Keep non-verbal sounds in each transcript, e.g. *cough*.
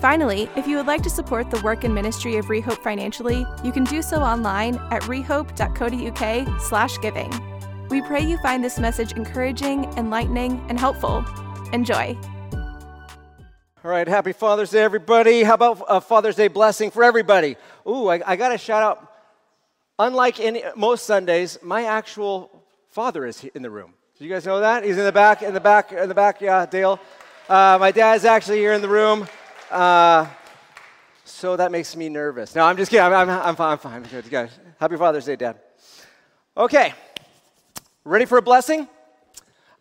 Finally, if you would like to support the work and ministry of Rehope financially, you can do so online at rehope.co.uk slash giving. We pray you find this message encouraging, enlightening, and helpful. Enjoy. All right, happy Father's Day, everybody. How about a Father's Day blessing for everybody? Ooh, I, I got to shout out. Unlike any, most Sundays, my actual father is in the room. Do you guys know that? He's in the back, in the back, in the back. Yeah, Dale. Uh, my dad's actually here in the room. Uh, so that makes me nervous. No, I'm just kidding. I'm, I'm, I'm fine. I'm fine. Good, guys. Happy Father's Day, Dad. Okay, ready for a blessing?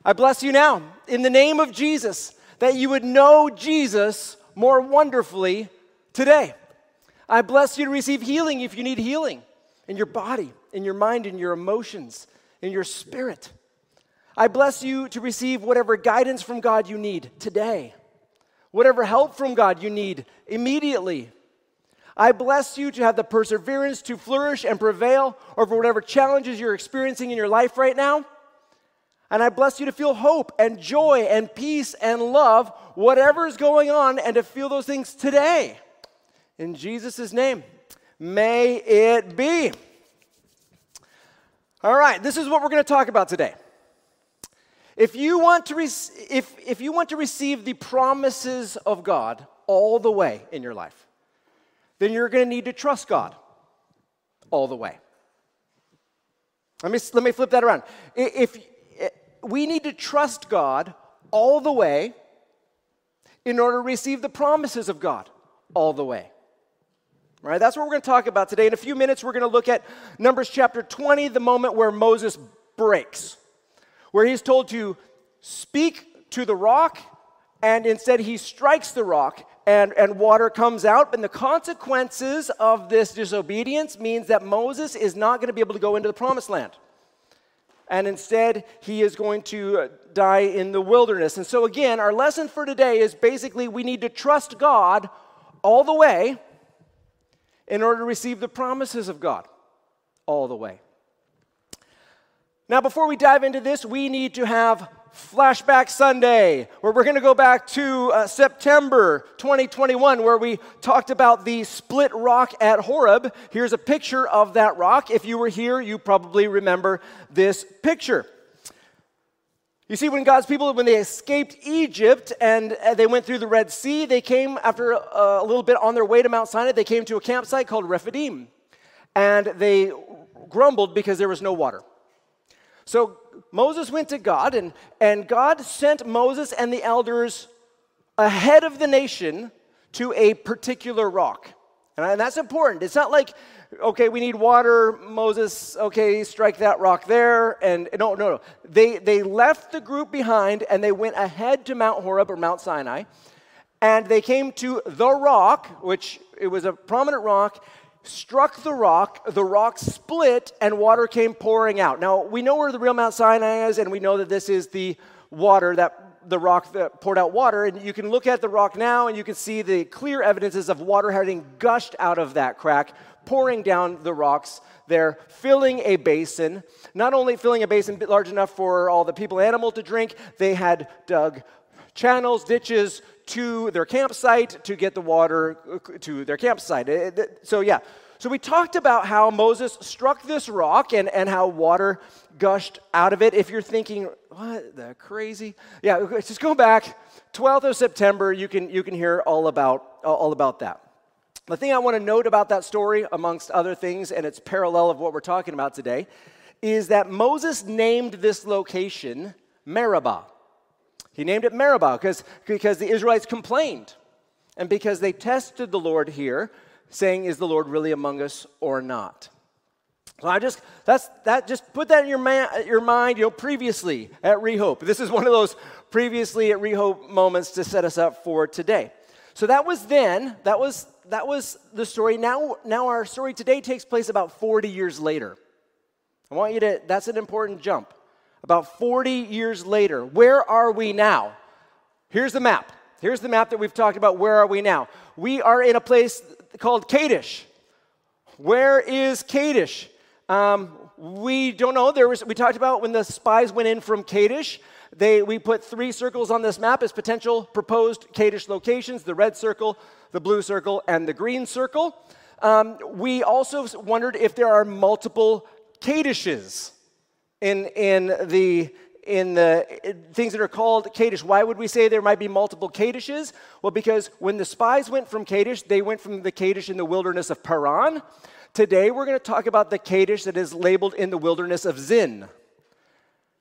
I bless you now in the name of Jesus that you would know Jesus more wonderfully today. I bless you to receive healing if you need healing in your body, in your mind, in your emotions, in your spirit. I bless you to receive whatever guidance from God you need today whatever help from God you need immediately. I bless you to have the perseverance to flourish and prevail over whatever challenges you're experiencing in your life right now. And I bless you to feel hope and joy and peace and love, whatever is going on, and to feel those things today. In Jesus' name, may it be. All right, this is what we're going to talk about today. If you want to, if, if you want to receive the promises of God all the way in your life, then you're going to need to trust God all the way. Let me, let me flip that around. If, eh, we need to trust God all the way in order to receive the promises of God all the way. All right, that's what we're going to talk about today. In a few minutes, we're going to look at Numbers chapter 20, the moment where Moses breaks where he's told to speak to the rock, and instead he strikes the rock, and, and water comes out. And the consequences of this disobedience means that Moses is not going to be able to go into the promised land. And instead, he is going to uh, die in the wilderness. And so, again, our lesson for today is basically we need to trust God all the way in order to receive the promises of God all the way. Now, before we dive into this, we need to have Flashback Sunday, where we're going to go back to uh, September 2021, where we talked about the split rock at Horeb. Here's a picture of that rock. If you were here, you probably remember this picture. You see, when God's people, when they escaped Egypt and uh, they went through the Red Sea, they came after a, uh, a little bit on their way to Mount Sinai, they came to a campsite called Rephidim. And they grumbled because there was no water. So Moses went to God, and, and God sent Moses and the elders ahead of the nation to a particular rock. And that's important. It's not like, okay, we need water, Moses, okay, strike that rock there. And no, no, no. They, they left the group behind and they went ahead to Mount Horeb or Mount Sinai. And they came to the rock, which it was a prominent rock, struck the rock, the rock split, and water came pouring out. Now, we know where the real Mount Sinai is, and we know that this is the water that the rock that poured out water. And you can look at the rock now, and you can see the clear evidences of water having gushed out of that crack, pouring down the rocks there, filling a basin. Not only filling a basin large enough for all the people animal to drink, they had dug channels, ditches, to their campsite to get the water to their campsite. So, yeah. So, we talked about how Moses struck this rock and, and how water gushed out of it. If you're thinking, what the crazy? Yeah, just go back. 12th of September, you can, you can hear all about, all about that. The thing I want to note about that story, amongst other things, and it's parallel of what we're talking about today, is that Moses named this location Meribah. He named it Meribah because, because the Israelites complained and because they tested the Lord here, saying, Is the Lord really among us or not? So I just that's that just put that in your, man, your mind, you know, previously at Rehope. This is one of those previously at Rehope moments to set us up for today. So that was then, that was that was the story. Now, now our story today takes place about 40 years later. I want you to, that's an important jump. About 40 years later, where are we now? Here's the map. Here's the map that we've talked about. Where are we now? We are in a place called Kadesh. Where is Kadesh? Um, we don't know. There was, we talked about when the spies went in from Kadesh. They, we put three circles on this map as potential proposed Kadesh locations the red circle, the blue circle, and the green circle. Um, we also wondered if there are multiple Kadeshes in, in, the, in the things that are called Kadesh. Why would we say there might be multiple Kadeshes? Well, because when the spies went from Kadesh, they went from the Kadesh in the wilderness of Paran. Today, we're going to talk about the Kadesh that is labeled in the wilderness of Zin.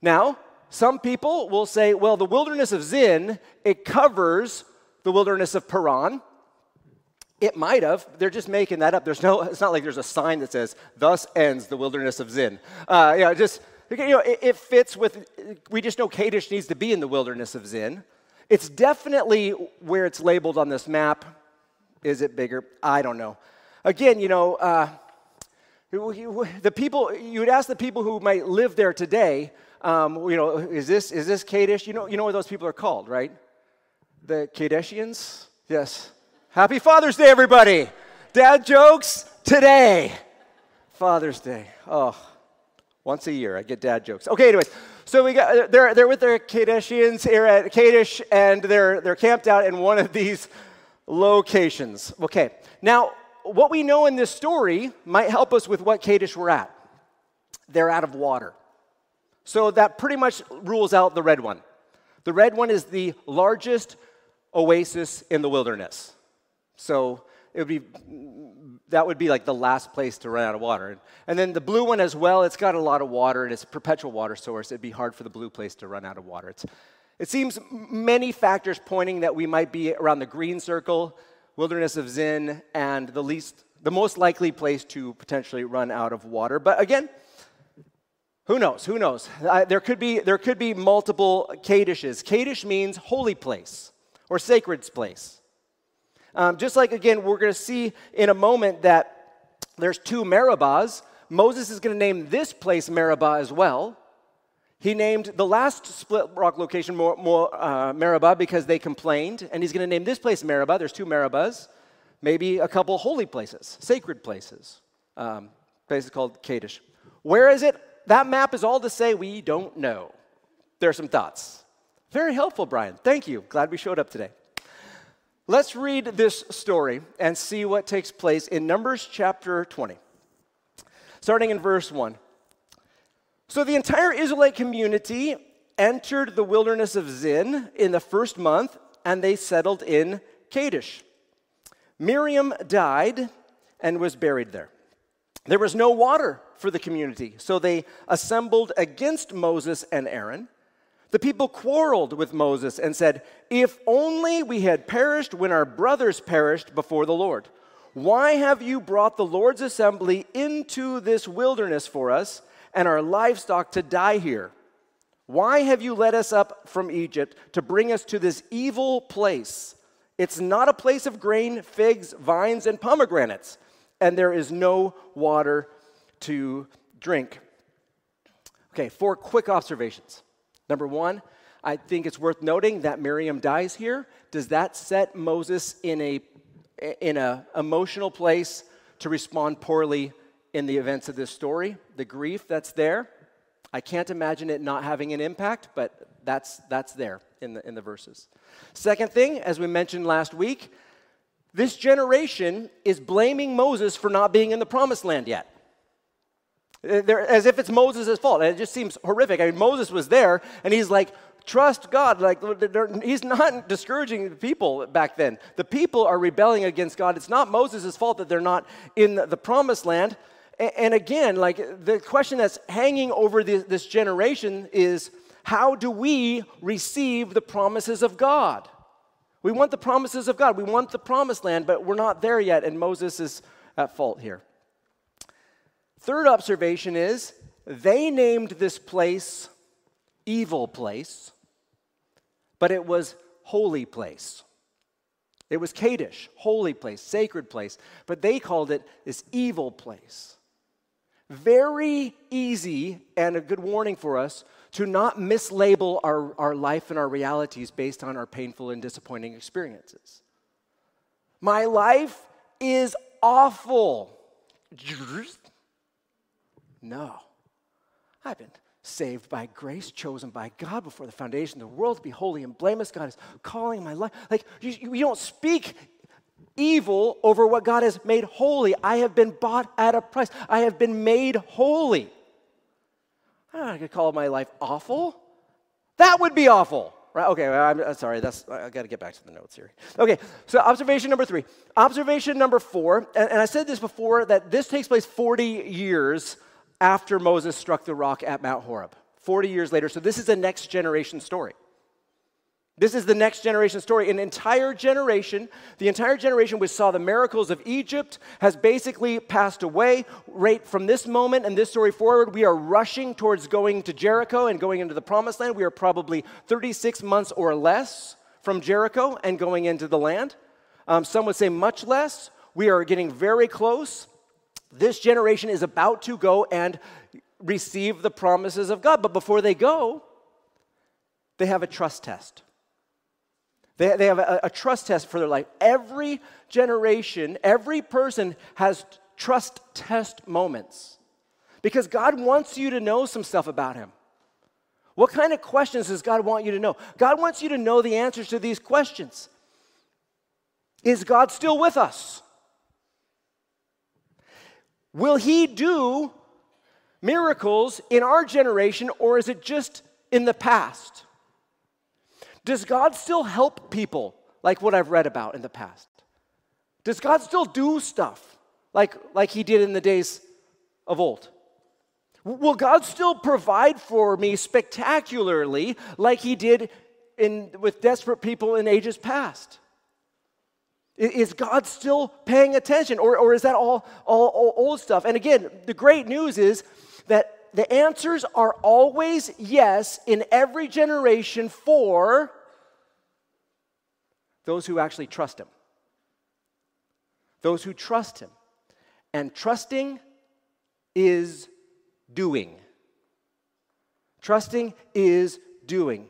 Now, some people will say, well, the wilderness of Zin, it covers the wilderness of Paran. It might have. They're just making that up. There's no, it's not like there's a sign that says, thus ends the wilderness of Zin. Uh, know, just, you know, it, it fits with, we just know Kadesh needs to be in the wilderness of Zin. It's definitely where it's labeled on this map. Is it bigger? I don't know. Again, you know, uh, the people, you would ask the people who might live there today, um, you know, is this, is this Kadesh? You know, you know what those people are called, right? The Kadeshians? Yes. Happy Father's Day, everybody. Dad jokes today. Father's Day. Oh, once a year I get dad jokes. Okay, anyways. So we got they're they're with their Kadeshians here at Kadesh, and they're they're camped out in one of these locations. Okay. Now, what we know in this story might help us with what Kadesh we're at. They're out of water. So that pretty much rules out the red one. The red one is the largest oasis in the wilderness. So it would be that would be like the last place to run out of water. And then the blue one as well, it's got a lot of water and it's a perpetual water source. It'd be hard for the blue place to run out of water. It's, it seems many factors pointing that we might be around the green circle, wilderness of Zin, and the least the most likely place to potentially run out of water. But again, who knows? Who knows? There, could be, there could be multiple Kadeshes. Kadesh means holy place or sacred place. Um, just like, again, we're going to see in a moment that there's two Meribahs. Moses is going to name this place Meribah as well. He named the last split rock location more, more, uh, Meribah because they complained, and he's going to name this place Meribah. There's two Meribahs, maybe a couple holy places, sacred places, um, places called Kadesh. Where is it? that map is all to say we don't know. There are some thoughts. Very helpful, Brian. Thank you. Glad we showed up today. Let's read this story and see what takes place in Numbers chapter 20, starting in verse 1. So the entire Israelite community entered the wilderness of Zin in the first month, and they settled in Kadesh. Miriam died and was buried there. There was no water for the community, so they assembled against Moses and Aaron. The people quarreled with Moses and said, If only we had perished when our brothers perished before the Lord. Why have you brought the Lord's assembly into this wilderness for us and our livestock to die here? Why have you led us up from Egypt to bring us to this evil place? It's not a place of grain, figs, vines, and pomegranates and there is no water to drink. Okay, four quick observations. Number one, I think it's worth noting that Miriam dies here. Does that set Moses in a in a emotional place to respond poorly in the events of this story? The grief that's there, I can't imagine it not having an impact, but that's that's there in the in the verses. Second thing, as we mentioned last week, this generation is blaming Moses for not being in the promised land yet. Uh, they're, as if it's Moses' fault. And it just seems horrific. I mean, Moses was there, and he's like, trust God. Like, he's not *laughs* discouraging the people back then. The people are rebelling against God. It's not Moses' fault that they're not in the promised land. And again, like the question that's hanging over this generation is how do we receive the promises of God? We want the promises of God. We want the promised land, but we're not there yet, and Moses is at fault here. Third observation is they named this place evil place, but it was holy place. It was Kadesh, holy place, sacred place, but they called it this evil place. Very easy and a good warning for us to not mislabel our, our life and our realities based on our painful and disappointing experiences. My life is awful. No. I've been saved by grace, chosen by God before the foundation of the world to be holy and blameless. God is calling my life. Like, you, you don't speak evil over what God has made holy. I have been bought at a price, I have been made holy. I could call my life awful. That would be awful. Right? Okay, I'm, I'm sorry. That's I got to get back to the notes here. Okay, so observation number three. Observation number four, and, and I said this before that this takes place 40 years after Moses struck the rock at Mount Horeb. 40 years later. So this is a next generation story. This is the next generation story. An entire generation, the entire generation which saw the miracles of Egypt has basically passed away. Right from this moment and this story forward, we are rushing towards going to Jericho and going into the promised land. We are probably 36 months or less from Jericho and going into the land. Um, some would say much less. We are getting very close. This generation is about to go and receive the promises of God. But before they go, they have a trust test. They, they have a, a trust test for their life. Every generation, every person has trust test moments because God wants you to know some stuff about Him. What kind of questions does God want you to know? God wants you to know the answers to these questions. Is God still with us? Will He do miracles in our generation, or is it just in the past? Does God still help people like what I've read about in the past? Does God still do stuff like, like He did in the days of old? Will God still provide for me spectacularly like He did in, with desperate people in ages past? Is God still paying attention, or, or is that all, all, all old stuff? And again, the great news is that the answers are always yes in every generation for those who actually trust Him. Those who trust Him. And trusting is doing. Trusting is doing.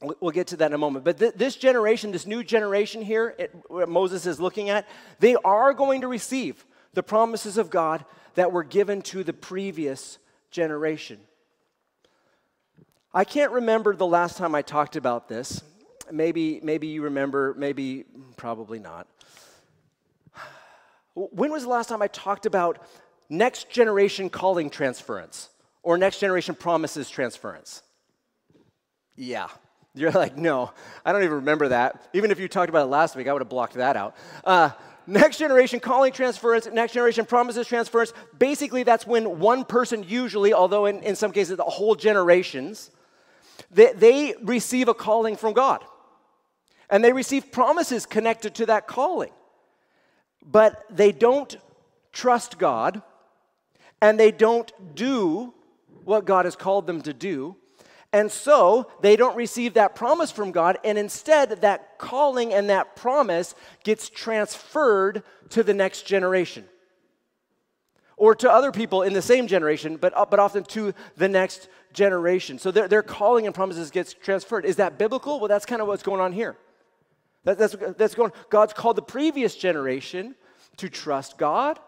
We'll get to that in a moment. But th- this generation, this new generation here, it, Moses is looking at, they are going to receive the promises of God that were given to the previous generation. I can't remember the last time I talked about this. Maybe, maybe you remember, maybe, probably not. When was the last time I talked about next generation calling transference or next generation promises transference? Yeah. You're like, no, I don't even remember that. Even if you talked about it last week, I would have blocked that out. Uh, Next generation calling transference, next generation promises transference. Basically, that's when one person, usually, although in, in some cases, the whole generations, they, they receive a calling from God. And they receive promises connected to that calling. But they don't trust God, and they don't do what God has called them to do. And so they don't receive that promise from God, and instead, that calling and that promise gets transferred to the next generation or to other people in the same generation, but, uh, but often to the next generation. So their, their calling and promises gets transferred. Is that biblical? Well, that's kind of what's going on here. That, that's, that's going, God's called the previous generation to trust God.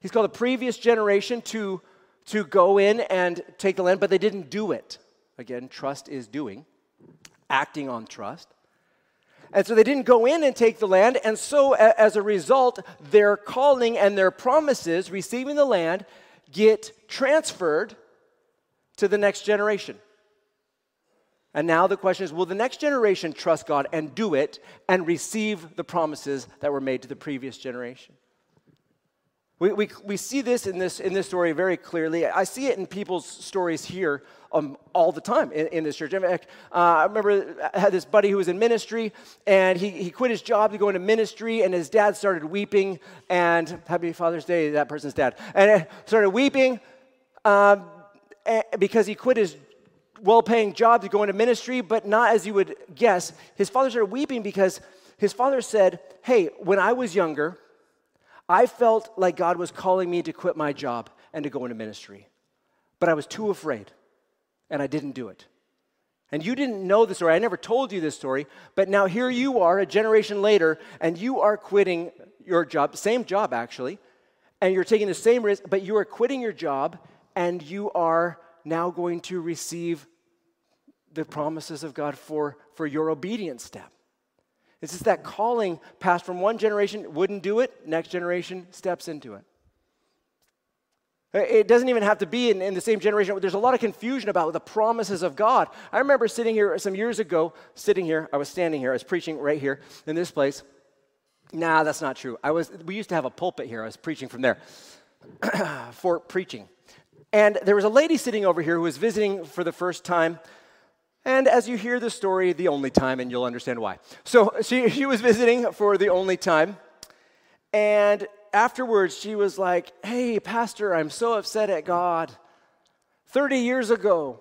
He's called the previous generation to, to go in and take the land, but they didn't do it. Again, trust is doing, acting on trust. And so they didn't go in and take the land. And so, as a result, their calling and their promises, receiving the land, get transferred to the next generation. And now the question is will the next generation trust God and do it and receive the promises that were made to the previous generation? We, we, we see this in, this in this story very clearly. I see it in people's stories here um, all the time in, in this church. uh, I remember I had this buddy who was in ministry, and he, he quit his job to go into ministry, and his dad started weeping. And happy Father's Day, that person's dad. And started weeping um, because he quit his well paying job to go into ministry, but not as you would guess. His father started weeping because his father said, Hey, when I was younger, I felt like God was calling me to quit my job and to go into ministry. But I was too afraid, and I didn't do it. And you didn't know the story. I never told you this story, but now here you are, a generation later, and you are quitting your job, same job actually, and you're taking the same risk, but you are quitting your job and you are now going to receive the promises of God for, for your obedience step. It's just that calling passed from one generation, wouldn't do it, next generation steps into it. It doesn't even have to be in, in, the same generation. There's a lot of confusion about the promises of God. I remember sitting here some years ago, sitting here, I was standing here, I was preaching right here in this place. Nah, that's not true. I was, we used to have a pulpit here, I was preaching from there *clears throat* for preaching. And there was a lady sitting over here who was visiting for the first time. And as you hear the story, the only time, and you'll understand why. So she, she was visiting for the only time. And afterwards, she was like, Hey, Pastor, I'm so upset at God. 30 years ago,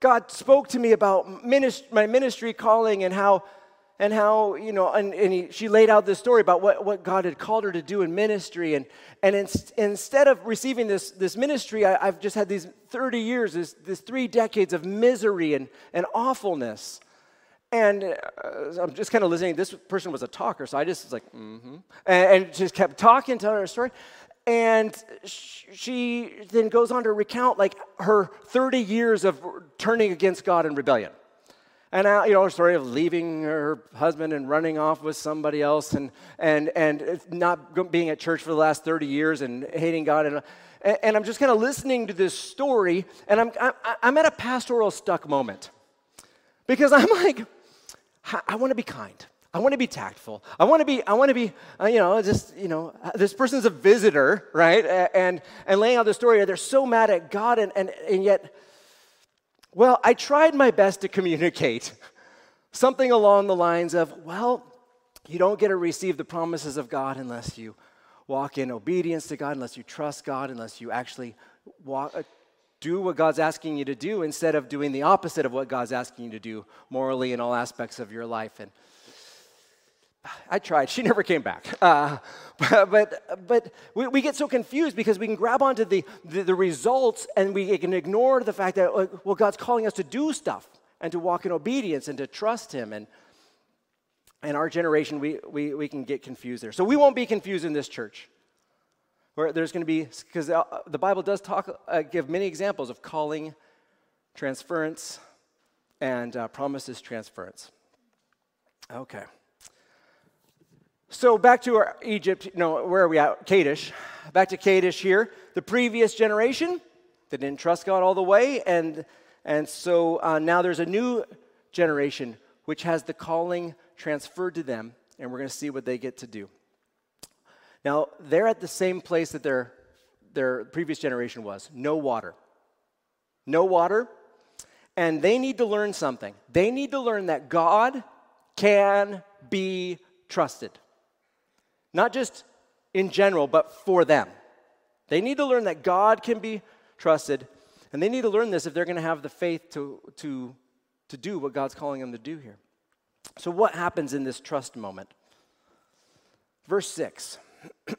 God spoke to me about my ministry calling and how and how, you know, and, and he, she laid out this story about what, what God had called her to do in ministry. And, and in, instead of receiving this, this ministry, I, have just had these 30 years, this, this three decades of misery and, and awfulness. And uh, I'm just kind of listening. This person was a talker, so I just was like, mm-hmm. And, and just kept talking, telling her story. And she then goes on to recount like her 30 years of turning against God in rebellion. And, you know, her story of leaving her husband and running off with somebody else and, and, and not being at church for the last 30 years and hating God. And, and I'm just kind of listening to this story, and I'm, I'm at a pastoral stuck moment. Because I'm like, I want to be kind. I want to be tactful. I want to be, I want to be, uh, you know, just, you know, this person's a visitor, right? And, and laying out the story, they're so mad at God, and, and, and yet, well, I tried my best to communicate *laughs* something along the lines of, well, you don't get to receive the promises of God unless you walk in obedience to God, unless you trust God, unless you actually walk, uh, do what God's asking you to do instead of doing the opposite of what God's asking you to do morally in all aspects of your life. And I tried. She *laughs* never came back. Uh, *laughs* but but we, we, get so confused because we can grab onto the, the, the, results and we can ignore the fact that, well, God's calling us to do stuff and to walk in obedience and to trust Him. And, and our generation, we, we, we can get confused there. So we won't be confused in this church. Where there's going to be, because uh, the Bible does talk, uh, give many examples of calling, transference, and uh, promises transference. Okay. So back to our Egypt, no, where are we at? Kadesh. Back to Kadesh here. The previous generation, they didn't trust God all the way, and, and so uh, now there's a new generation which has the calling transferred to them, and we're going to see what they get to do. Now, they're at the same place that their, their previous generation was no water. No water, and they need to learn something. They need to learn that God can be trusted. Not just in general, but for them. They need to learn that God can be trusted, and they need to learn this if they're going to have the faith to, to, to do what God's calling them to do here. So, what happens in this trust moment? Verse 6 *clears throat*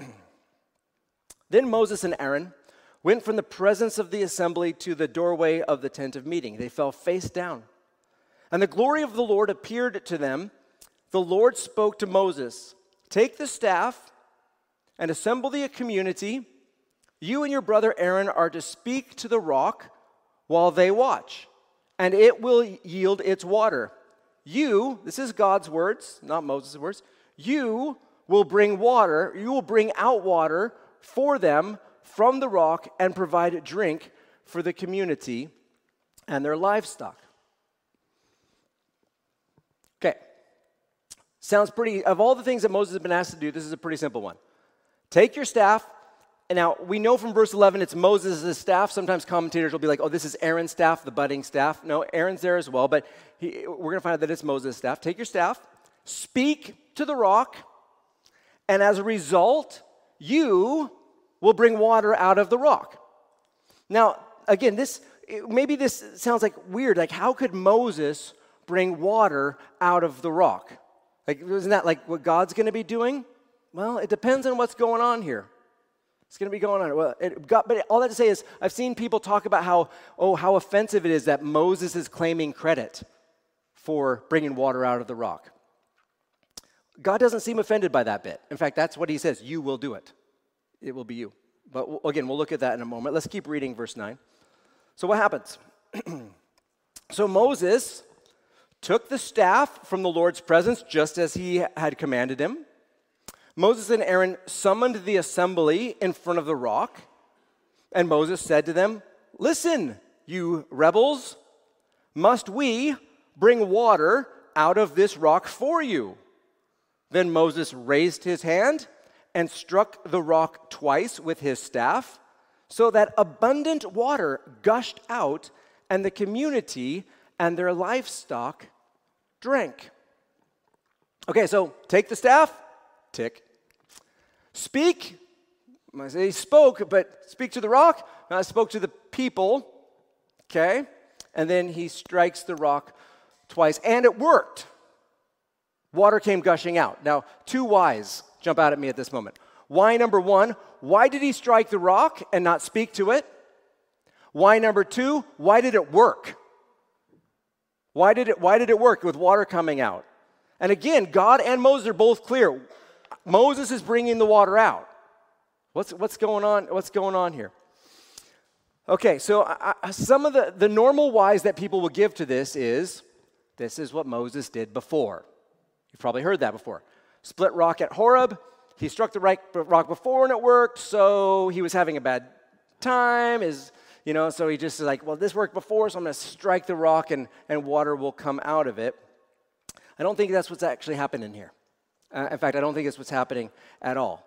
Then Moses and Aaron went from the presence of the assembly to the doorway of the tent of meeting. They fell face down. And the glory of the Lord appeared to them. The Lord spoke to Moses Take the staff and assemble the community. You and your brother Aaron are to speak to the rock while they watch, and it will yield its water. You, this is God's words, not Moses' words, you will bring water, you will bring out water for them from the rock and provide drink for the community and their livestock. Okay. Sounds pretty, of all the things that Moses has been asked to do, this is a pretty simple one. Take your staff, and now we know from verse 11 it's Moses' staff. Sometimes commentators will be like, oh, this is Aaron's staff, the budding staff. No, Aaron's there as well, but he, we're going to find out that it's Moses' staff. Take your staff, speak to the rock, and as a result, you will bring water out of the rock. Now, again, this maybe this sounds like weird. Like, how could Moses bring water out of the rock? Like, isn't that like what God's going to be doing? Well, it depends on what's going on here. It's going to be going on. Well, it got, but all that to say is, I've seen people talk about how, oh, how offensive it is that Moses is claiming credit for bringing water out of the rock. God doesn't seem offended by that bit. In fact, that's what he says you will do it. It will be you. But again, we'll look at that in a moment. Let's keep reading verse 9. So, what happens? *clears throat* so, Moses took the staff from the Lord's presence just as he had commanded him. Moses and Aaron summoned the assembly in front of the rock, and Moses said to them, Listen, you rebels, must we bring water out of this rock for you? Then Moses raised his hand and struck the rock twice with his staff, so that abundant water gushed out, and the community and their livestock drank. Okay, so take the staff, tick. Speak. I say he spoke, but speak to the rock. I spoke to the people. Okay, and then he strikes the rock twice, and it worked. Water came gushing out. Now, two whys jump out at me at this moment. Why number one, why did he strike the rock and not speak to it? Why number two, why did it work? Why did it, why did it work with water coming out? And again, God and Moses are both clear. Moses is bringing the water out. What's, what's, going, on, what's going on here? Okay, so I, some of the, the normal whys that people will give to this is this is what Moses did before. You've probably heard that before. Split rock at Horeb. He struck the right rock before and it worked, so he was having a bad time. Is you know, so he just is like, well, this worked before, so I'm going to strike the rock and, and water will come out of it. I don't think that's what's actually happening here. Uh, in fact, I don't think it's what's happening at all.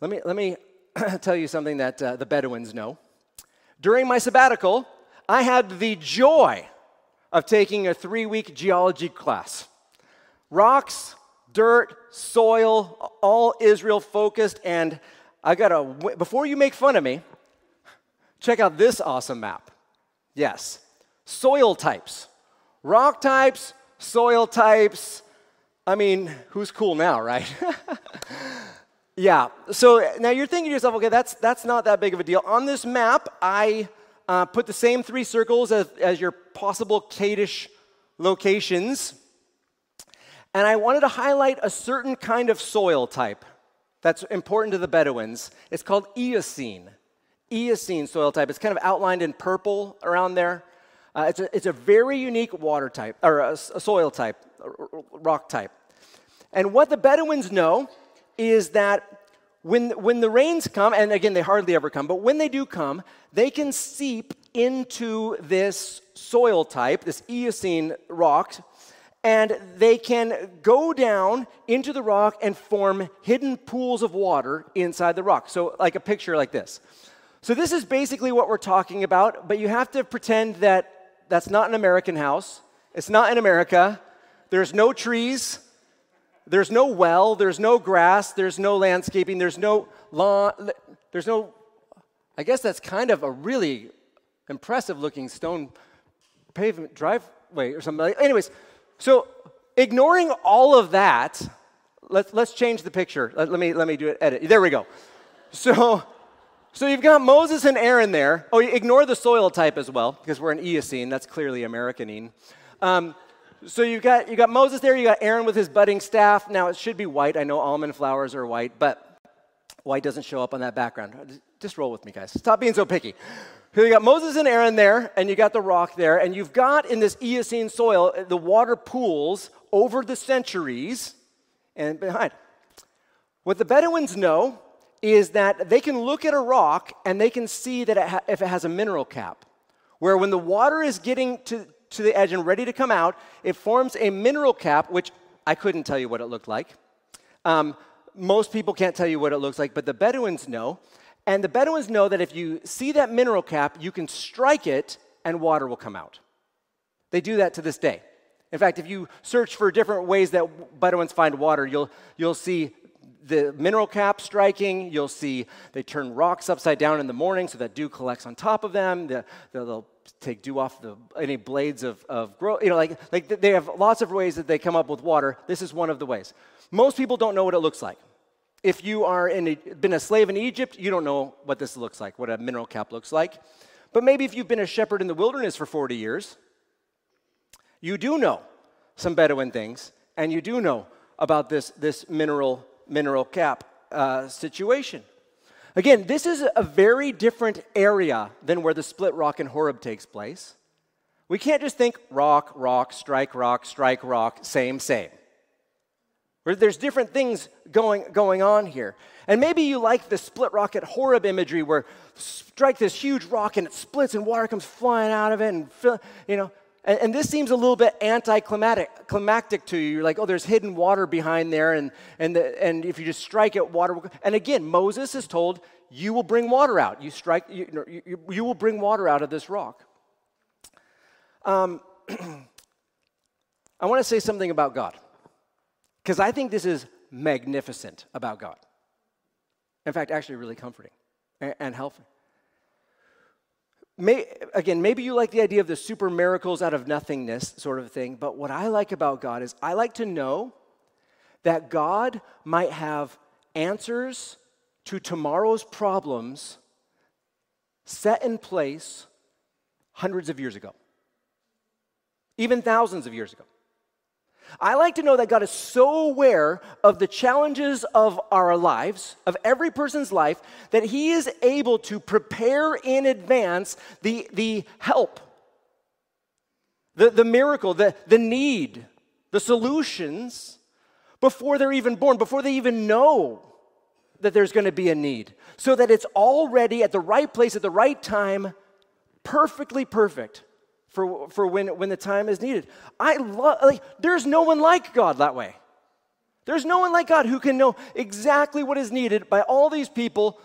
Let me, let me *clears throat* tell you something that uh, the Bedouins know. During my sabbatical, I had the joy of taking a three week geology class. Rocks, dirt, soil, all Israel focused, and I got a, before you make fun of me, Check out this awesome map. Yes, soil types, rock types, soil types. I mean, who's cool now, right? *laughs* yeah, so now you're thinking to yourself, okay, that's, that's not that big of a deal. On this map, I uh, put the same three circles as, as your possible Kadesh locations. And I wanted to highlight a certain kind of soil type that's important to the Bedouins. It's called Eocene. Eocene soil type. It's kind of outlined in purple around there. Uh, it's, a, it's a very unique water type, or a, a soil type, a rock type. And what the Bedouins know is that when, when the rains come, and again, they hardly ever come, but when they do come, they can seep into this soil type, this Eocene rock, and they can go down into the rock and form hidden pools of water inside the rock. So, like a picture like this. So, this is basically what we're talking about, but you have to pretend that that's not an American house. It's not in America. There's no trees. There's no well. There's no grass. There's no landscaping. There's no lawn. There's no, I guess that's kind of a really impressive looking stone pavement driveway or something. Anyways, so ignoring all of that, let's, let's change the picture. Let, let, me, let me do it, edit. There we go. So, so you've got Moses and Aaron there. Oh, ignore the soil type as well, because we're in Eocene. That's clearly Americanine. Um, so you've got, you got Moses there, you got Aaron with his budding staff. Now it should be white. I know almond flowers are white, but white doesn't show up on that background. Just roll with me, guys. Stop being so picky. So you got Moses and Aaron there, and you got the rock there, and you've got in this Eocene soil the water pools over the centuries and behind. What the Bedouins know is that they can look at a rock and they can see that it if it has a mineral cap, where when the water is getting to, to the edge and ready to come out, it forms a mineral cap, which I couldn't tell you what it looked like. Um, most people can't tell you what it looks like, but the Bedouins know. And the Bedouins know that if you see that mineral cap, you can strike it and water will come out. They do that to this day. In fact, if you search for different ways that Bedouins find water, you'll, you'll see the mineral cap striking. You'll see they turn rocks upside down in the morning so that dew collects on top of them. The, they'll take dew off the, any blades of, of growth. You know, like, like they have lots of ways that they come up with water. This is one of the ways. Most people don't know what it looks like. If you are in been a slave in Egypt, you don't know what this looks like, what a mineral cap looks like. But maybe if you've been a shepherd in the wilderness for 40 years, you do know some Bedouin things, and you do know about this, this mineral, mineral cap uh, situation. Again, this is a very different area than where the split rock in Horeb takes place. We can't just think rock, rock, strike rock, strike rock, same, same. There's different things going, going on here. And maybe you like the split rocket Horeb imagery where strike this huge rock and it splits and water comes flying out of it and, you know, and, and this seems a little bit anticlimactic climactic to you. You're like, oh, there's hidden water behind there, and, and, the, and if you just strike it, water will. And again, Moses is told, you will bring water out. You strike, you, you, you will bring water out of this rock. Um, *clears throat* I want to say something about God, because I think this is magnificent about God. In fact, actually, really comforting and, helpful. May, again, maybe you like the idea of the super miracles out of nothingness sort of thing, but what I like about God is I like to know that God might have answers to tomorrow's problems set in place hundreds of years ago, even thousands of years ago. I like to know that God is so aware of the challenges of our lives, of every person's life, that He is able to prepare in advance the, the help, the, the miracle, the, the need, the solutions before they're even born, before they even know that there's going to be a need, so that it's already at the right place at the right time, perfectly perfect for, for when, when the time is needed. I love, like, there's no one like God that way. There's no one like God who can know exactly what is needed by all these people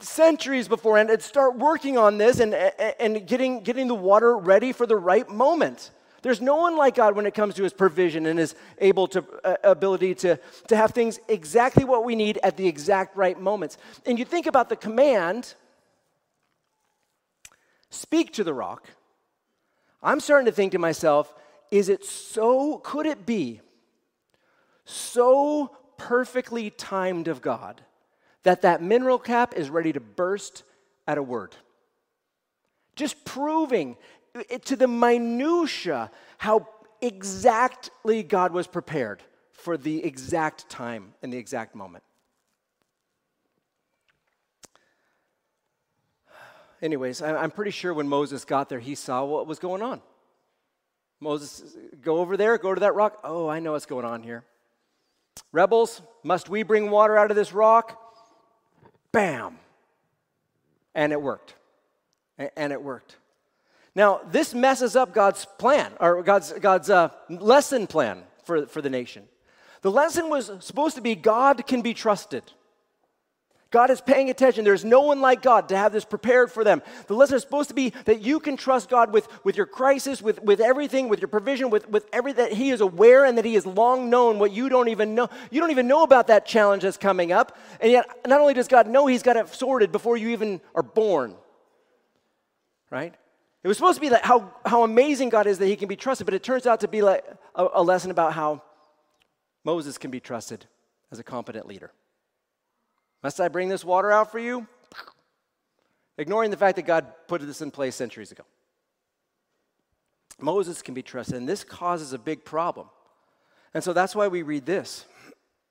centuries before and start working on this and, and getting, getting the water ready for the right moment. There's no one like God when it comes to his provision and his able to uh, ability to, to have things exactly what we need at the exact right moments. And you think about the command, speak to the rock. I'm starting to think to myself, is it so, could it be so perfectly timed of God that that mineral cap is ready to burst at a word? Just proving to the minutia how exactly God was prepared for the exact time and the exact moment. Anyways, I'm pretty sure when Moses got there, he saw what was going on. Moses, go over there, go to that rock. Oh, I know what's going on here. Rebels, must we bring water out of this rock? Bam. And it worked. And it worked. Now, this messes up God's plan, or God's, God's uh, lesson plan for, for the nation. The lesson was supposed to be God can be trusted. God is paying attention. There's no one like God to have this prepared for them. The lesson is supposed to be that you can trust God with, with your crisis, with, with everything, with your provision, with, with everything. That He is aware and that He has long known what you don't even know. You don't even know about that challenge that's coming up. And yet, not only does God know, He's got it sorted before you even are born. Right? It was supposed to be like how, how amazing God is that He can be trusted, but it turns out to be like a, a lesson about how Moses can be trusted as a competent leader. Must I bring this water out for you? Ignoring the fact that God put this in place centuries ago. Moses can be trusted, and this causes a big problem. And so that's why we read this. *clears throat*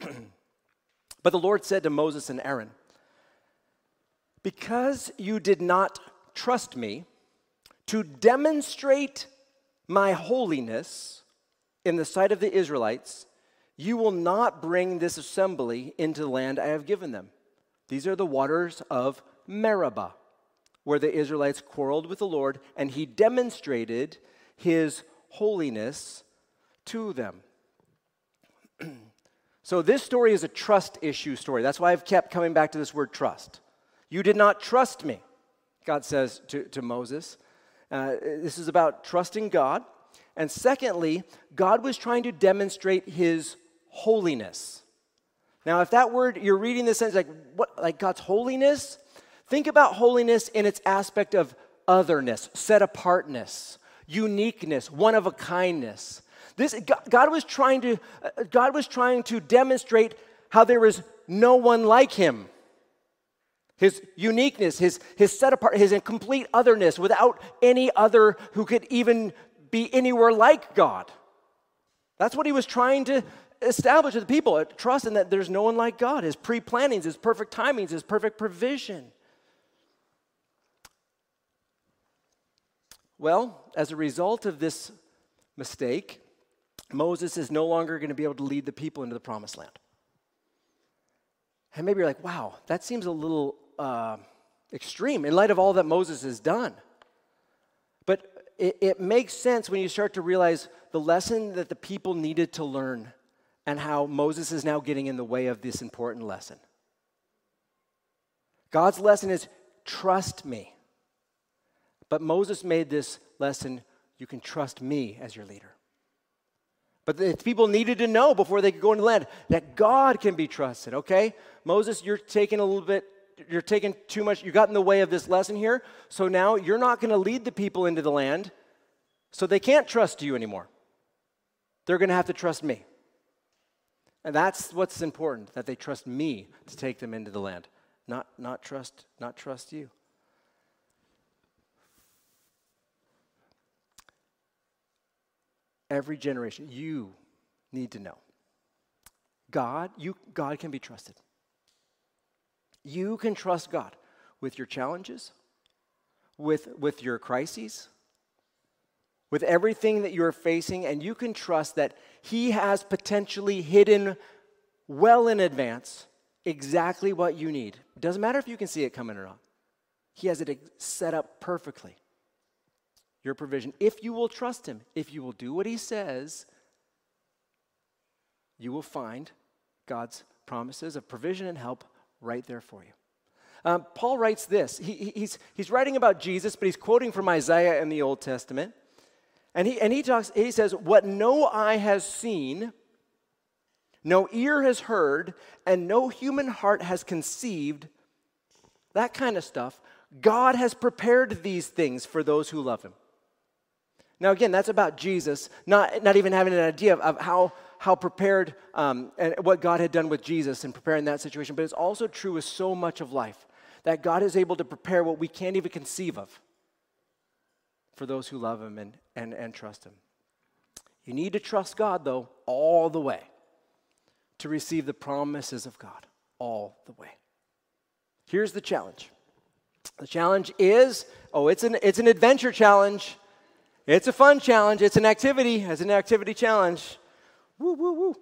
but the Lord said to Moses and Aaron, Because you did not trust me to demonstrate my holiness in the sight of the Israelites, you will not bring this assembly into the land I have given them. These are the waters of Meribah, where the Israelites quarreled with the Lord, and he demonstrated his holiness to them. *clears throat* so, this story is a trust issue story. That's why I've kept coming back to this word trust. You did not trust me, God says to, to Moses. Uh, this is about trusting God. And secondly, God was trying to demonstrate his holiness. Now, if that word you're reading this sentence like what like God's holiness, think about holiness in its aspect of otherness, set apartness, uniqueness, one of a kindness. This God was trying to uh, God was trying to demonstrate how there is no one like him. His uniqueness, his, his set apart, his complete otherness without any other who could even be anywhere like God. That's what he was trying to establish with the people, trust in that there's no one like God, his pre plannings, his perfect timings, his perfect provision. Well, as a result of this mistake, Moses is no longer going to be able to lead the people into the promised land. And maybe you're like, wow, that seems a little uh, extreme in light of all that Moses has done. But it, it makes sense when you start to realize the lesson that the people needed to learn and how Moses is now getting in the way of this important lesson. God's lesson is trust me. But Moses made this lesson you can trust me as your leader. But the people needed to know before they could go into the land that God can be trusted, okay? Moses, you're taking a little bit, you're taking too much, you got in the way of this lesson here. So now you're not going to lead the people into the land. So they can't trust you anymore. They're going to have to trust me. And that's what's important, that they trust me to take them into the land, not, not, trust, not trust you. Every generation, you need to know. God, you, God can be trusted. You can trust God with your challenges, with, with your crises, with everything that you're facing, and you can trust that He has potentially hidden well in advance exactly what you need. It doesn't matter if you can see it coming or not, He has it set up perfectly. Your provision. If you will trust Him, if you will do what He says, you will find God's promises of provision and help right there for you. Um, Paul writes this. He, he's, he's writing about Jesus, but he's quoting from Isaiah in the Old Testament. And he, and he talks, he says, What no eye has seen, no ear has heard, and no human heart has conceived, that kind of stuff, God has prepared these things for those who love him. Now, again, that's about Jesus, not, not even having an idea of, of how, how prepared um, and what God had done with Jesus in preparing that situation, but it's also true with so much of life that God is able to prepare what we can't even conceive of for those who love Him and, and, and trust Him. You need to trust God, though, all the way to receive the promises of God, all the way. Here's the challenge the challenge is oh, it's an, it's an adventure challenge. It's a fun challenge. It's an activity. It's an activity challenge. Woo, woo, woo.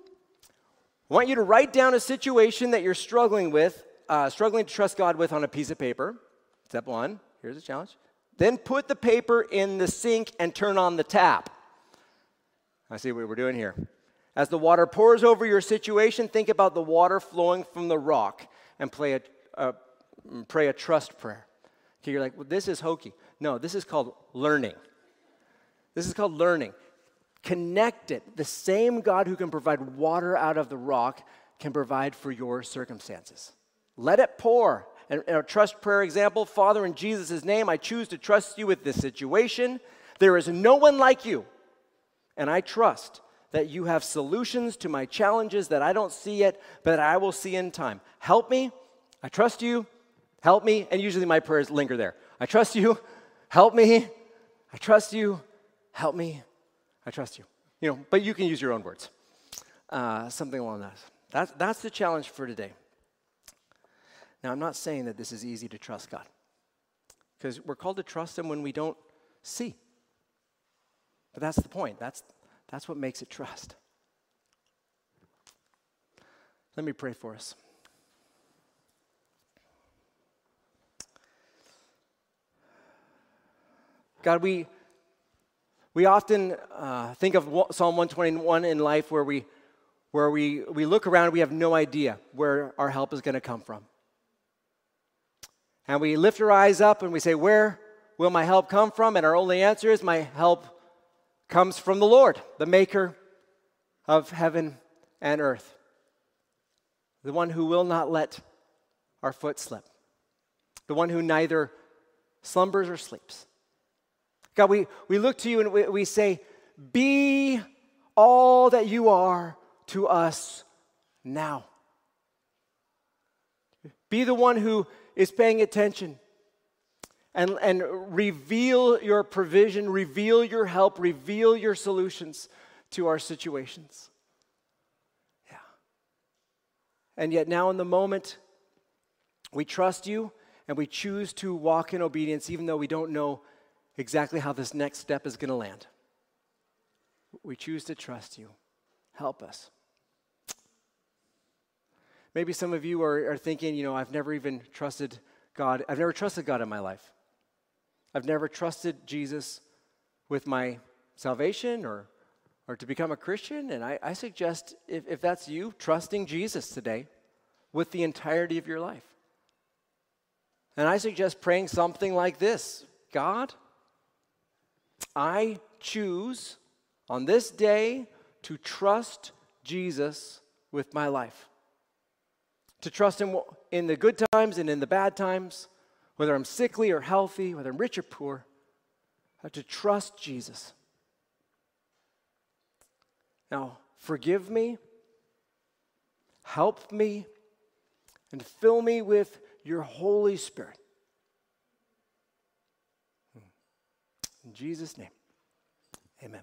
I want you to write down a situation that you're struggling with, uh, struggling to trust God with on a piece of paper. Step one. Here's the challenge. Then put the paper in the sink and turn on the tap. I see what we're doing here. As the water pours over your situation, think about the water flowing from the rock and a, pray a trust prayer. Okay, you're like, well, this is hokey. No, this is called learning. This is called learning. Connect it. The same God who can provide water out of the rock can provide for your circumstances. Let it pour. And a trust prayer example Father, in Jesus' name, I choose to trust you with this situation. There is no one like you. And I trust that you have solutions to my challenges that I don't see yet, but I will see in time. Help me. I trust you. Help me. And usually my prayers linger there. I trust you. Help me. I trust you. Help me. I trust you. You know, but you can use your own words. Uh, something along that. That's, that's the challenge for today. Now, I'm not saying that this is easy to trust God, because we're called to trust Him when we don't see. But that's the point. That's, that's what makes it trust. Let me pray for us. God, we, we often uh, think of Psalm 121 in life where, we, where we, we look around, we have no idea where our help is going to come from. And we lift our eyes up and we say, Where will my help come from? And our only answer is, My help comes from the Lord, the maker of heaven and earth. the one who will not let our foot slip, the one who neither slumbers or sleeps. God, we, we look to you and we, we say, Be all that you are to us now. Be the one who is paying attention and, and reveal your provision, reveal your help, reveal your solutions to our situations. Yeah. And yet, now in the moment, we trust you and we choose to walk in obedience, even though we don't know exactly how this next step is going to land. We choose to trust you. Help us. Maybe some of you are, are thinking, you know, I've never even trusted God. I've never trusted God in my life. I've never trusted Jesus with my salvation or, or to become a Christian. And I, I suggest, if, if that's you, trusting Jesus today with the entirety of your life. And I suggest praying something like this God, I choose on this day to trust Jesus with my life to trust Him in the good times and in the bad times, whether I'm sickly or healthy, whether I'm rich or poor, I have to trust Jesus. Now, forgive me, help me, and fill me with your Holy Spirit. In Jesus' name, amen.